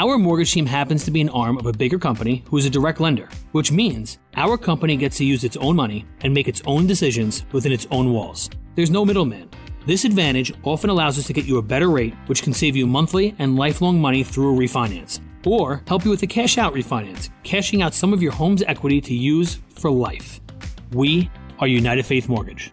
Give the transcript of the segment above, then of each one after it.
Our mortgage team happens to be an arm of a bigger company who is a direct lender, which means our company gets to use its own money and make its own decisions within its own walls. There's no middleman. This advantage often allows us to get you a better rate, which can save you monthly and lifelong money through a refinance, or help you with a cash out refinance, cashing out some of your home's equity to use for life. We are United Faith Mortgage.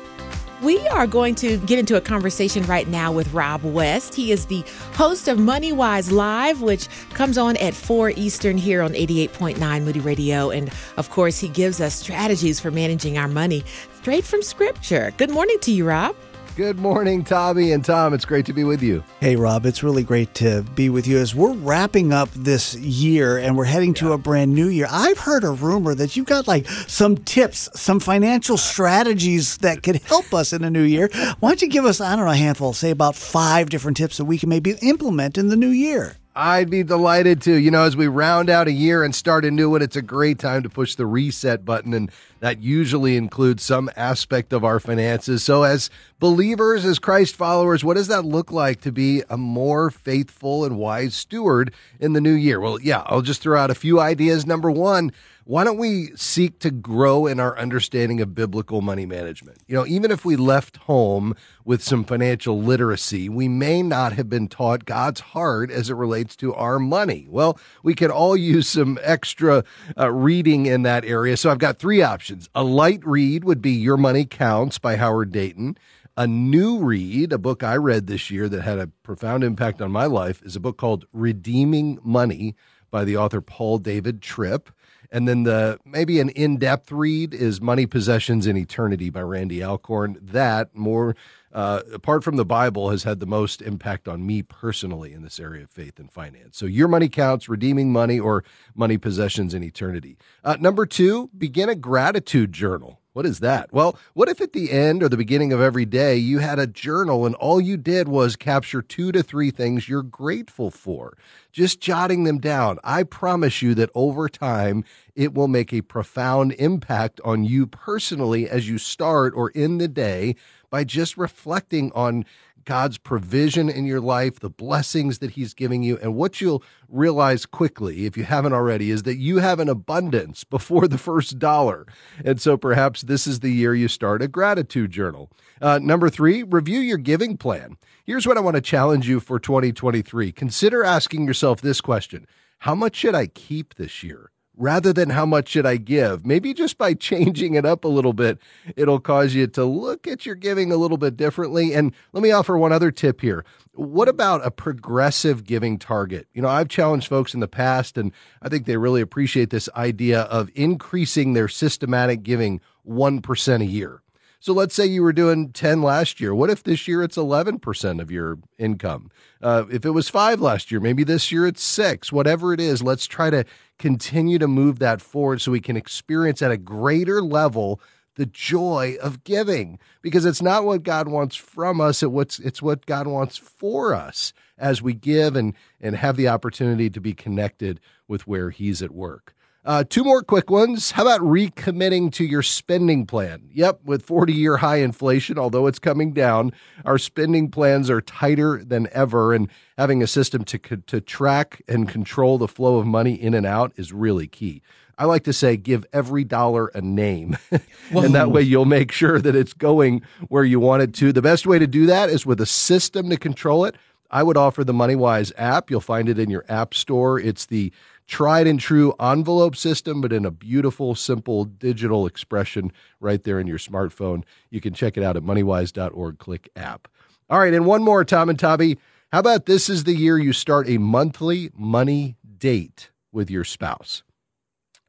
We are going to get into a conversation right now with Rob West. He is the host of MoneyWise Live, which comes on at 4 Eastern here on 88.9 Moody Radio. And of course, he gives us strategies for managing our money straight from Scripture. Good morning to you, Rob. Good morning, Tommy and Tom. It's great to be with you. Hey, Rob. It's really great to be with you as we're wrapping up this year and we're heading to a brand new year. I've heard a rumor that you've got like some tips, some financial strategies that could help us in the new year. Why don't you give us, I don't know, a handful, say about five different tips that we can maybe implement in the new year? I'd be delighted to. You know, as we round out a year and start a new one, it's a great time to push the reset button. And that usually includes some aspect of our finances. So, as believers, as Christ followers, what does that look like to be a more faithful and wise steward in the new year? Well, yeah, I'll just throw out a few ideas. Number one, why don't we seek to grow in our understanding of biblical money management? You know, even if we left home with some financial literacy, we may not have been taught God's heart as it relates to our money. Well, we could all use some extra uh, reading in that area. So I've got three options. A light read would be Your Money Counts by Howard Dayton. A new read, a book I read this year that had a profound impact on my life, is a book called Redeeming Money by the author Paul David Tripp. And then the maybe an in-depth read is Money, Possessions, and Eternity by Randy Alcorn. That more uh, apart from the Bible has had the most impact on me personally in this area of faith and finance. So your money counts, redeeming money or money, possessions, and eternity. Uh, number two, begin a gratitude journal. What is that? Well, what if at the end or the beginning of every day you had a journal and all you did was capture two to three things you're grateful for? Just jotting them down. I promise you that over time, it will make a profound impact on you personally as you start or end the day by just reflecting on God's provision in your life, the blessings that He's giving you. And what you'll realize quickly, if you haven't already, is that you have an abundance before the first dollar. And so perhaps this is the year you start a gratitude journal. Uh, number three, review your giving plan. Here's what I want to challenge you for 2023. Consider asking yourself this question How much should I keep this year? Rather than how much should I give. Maybe just by changing it up a little bit, it'll cause you to look at your giving a little bit differently. And let me offer one other tip here. What about a progressive giving target? You know, I've challenged folks in the past, and I think they really appreciate this idea of increasing their systematic giving 1% a year. So let's say you were doing 10 last year. What if this year it's 11% of your income? Uh, if it was five last year, maybe this year it's six. Whatever it is, let's try to continue to move that forward so we can experience at a greater level the joy of giving because it's not what God wants from us it what's it's what God wants for us as we give and and have the opportunity to be connected with where he's at work. Uh, two more quick ones. How about recommitting to your spending plan? Yep, with 40 year high inflation, although it's coming down, our spending plans are tighter than ever. And having a system to, to track and control the flow of money in and out is really key. I like to say, give every dollar a name. and that way you'll make sure that it's going where you want it to. The best way to do that is with a system to control it. I would offer the MoneyWise app. You'll find it in your app store. It's the tried and true envelope system, but in a beautiful, simple digital expression right there in your smartphone. You can check it out at moneywise.org. Click app. All right, and one more, Tom and Tabby. How about this is the year you start a monthly money date? with your spouse.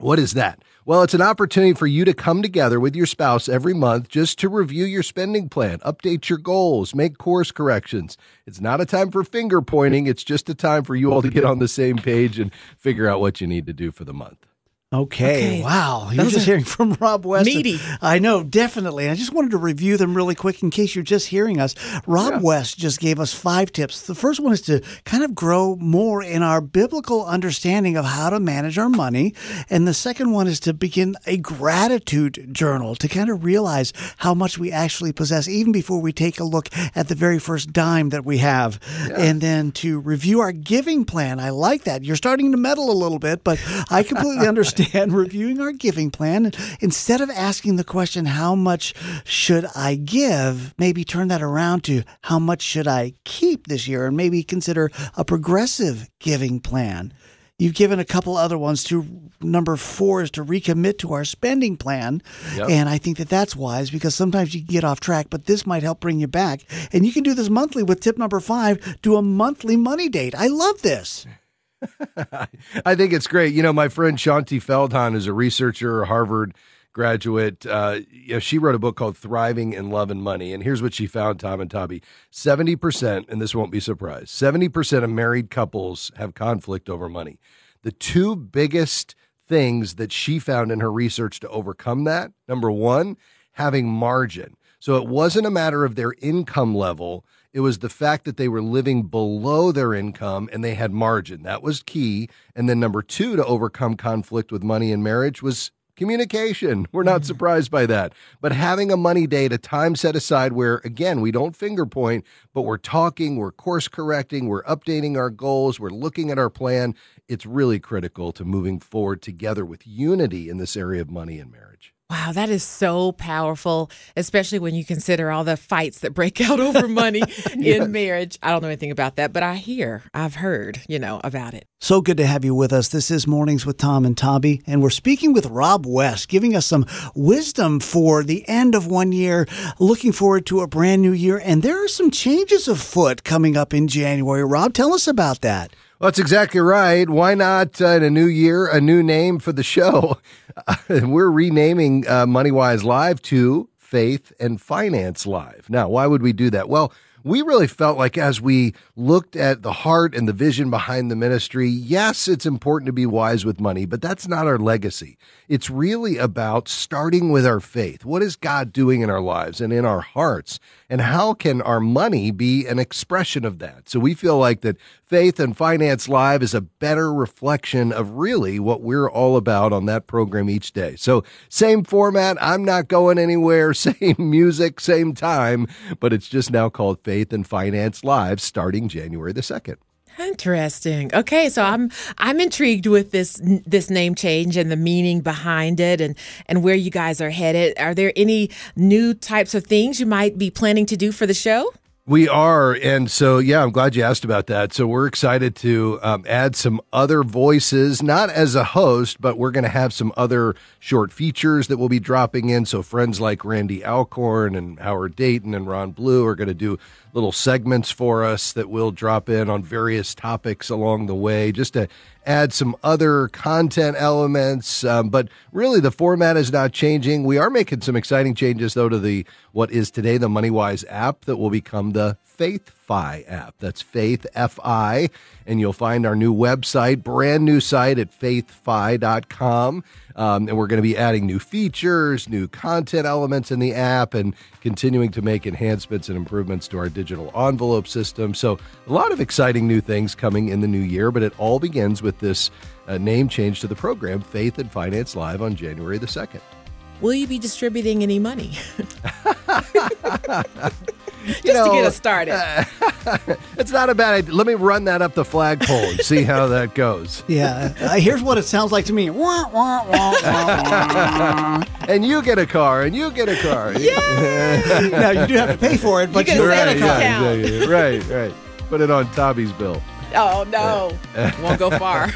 What is that? Well, it's an opportunity for you to come together with your spouse every month just to review your spending plan, update your goals, make course corrections. It's not a time for finger pointing, it's just a time for you all to get on the same page and figure out what you need to do for the month. Okay. okay. Wow. You're just hearing from Rob West. Meaty. I know, definitely. I just wanted to review them really quick in case you're just hearing us. Rob yeah. West just gave us five tips. The first one is to kind of grow more in our biblical understanding of how to manage our money. And the second one is to begin a gratitude journal to kind of realize how much we actually possess, even before we take a look at the very first dime that we have. Yeah. And then to review our giving plan. I like that. You're starting to meddle a little bit, but I completely understand understand reviewing our giving plan. Instead of asking the question, how much should I give, maybe turn that around to how much should I keep this year and maybe consider a progressive giving plan. You've given a couple other ones to number four is to recommit to our spending plan. Yep. And I think that that's wise because sometimes you can get off track, but this might help bring you back. And you can do this monthly with tip number five do a monthly money date. I love this. I think it's great. You know, my friend Shaunti Feldhahn is a researcher, Harvard graduate. Uh, you know, she wrote a book called Thriving in Love and Money. And here's what she found, Tom and Tabby 70%, and this won't be surprised 70% of married couples have conflict over money. The two biggest things that she found in her research to overcome that number one, having margin. So it wasn't a matter of their income level it was the fact that they were living below their income and they had margin. That was key. And then number two, to overcome conflict with money in marriage was communication. We're not mm-hmm. surprised by that. But having a money date, a time set aside where, again, we don't finger point, but we're talking, we're course correcting, we're updating our goals, we're looking at our plan. It's really critical to moving forward together with unity in this area of money and marriage. Wow, that is so powerful, especially when you consider all the fights that break out over money in marriage. I don't know anything about that, but I hear, I've heard, you know, about it. So good to have you with us. This is Mornings with Tom and Tabby, and we're speaking with Rob West, giving us some wisdom for the end of one year, looking forward to a brand new year. And there are some changes afoot coming up in January. Rob, tell us about that. Well, that's exactly right. Why not uh, in a new year, a new name for the show? we're renaming uh, MoneyWise Live to Faith and Finance Live. Now, why would we do that? Well, we really felt like as we looked at the heart and the vision behind the ministry, yes, it's important to be wise with money, but that's not our legacy. It's really about starting with our faith. What is God doing in our lives and in our hearts? And how can our money be an expression of that? So we feel like that Faith and Finance Live is a better reflection of really what we're all about on that program each day. So same format. I'm not going anywhere. Same music, same time, but it's just now called Faith and Finance lives starting January the 2nd. Interesting. Okay, so I'm I'm intrigued with this this name change and the meaning behind it and and where you guys are headed. Are there any new types of things you might be planning to do for the show? We are. And so, yeah, I'm glad you asked about that. So, we're excited to um, add some other voices, not as a host, but we're going to have some other short features that we'll be dropping in. So, friends like Randy Alcorn and Howard Dayton and Ron Blue are going to do little segments for us that we'll drop in on various topics along the way just to add some other content elements. Um, but really, the format is not changing. We are making some exciting changes, though, to the what is today the MoneyWise app that will become the FaithFi app. That's Faith F-I, and you'll find our new website, brand new site at faithfi.com. Um, and we're going to be adding new features, new content elements in the app, and continuing to make enhancements and improvements to our digital envelope system. So, a lot of exciting new things coming in the new year, but it all begins with this uh, name change to the program, Faith and Finance Live, on January the 2nd. Will you be distributing any money? Just know, to get us started. Uh, it's not a bad idea. Let me run that up the flagpole and see how that goes. Yeah. Uh, here's what it sounds like to me. and you get a car, and you get a car. Yeah. now, you do have to pay for it, but you, you right, yeah, exactly. right, right. Put it on Tabby's bill. Oh, no. Won't go far.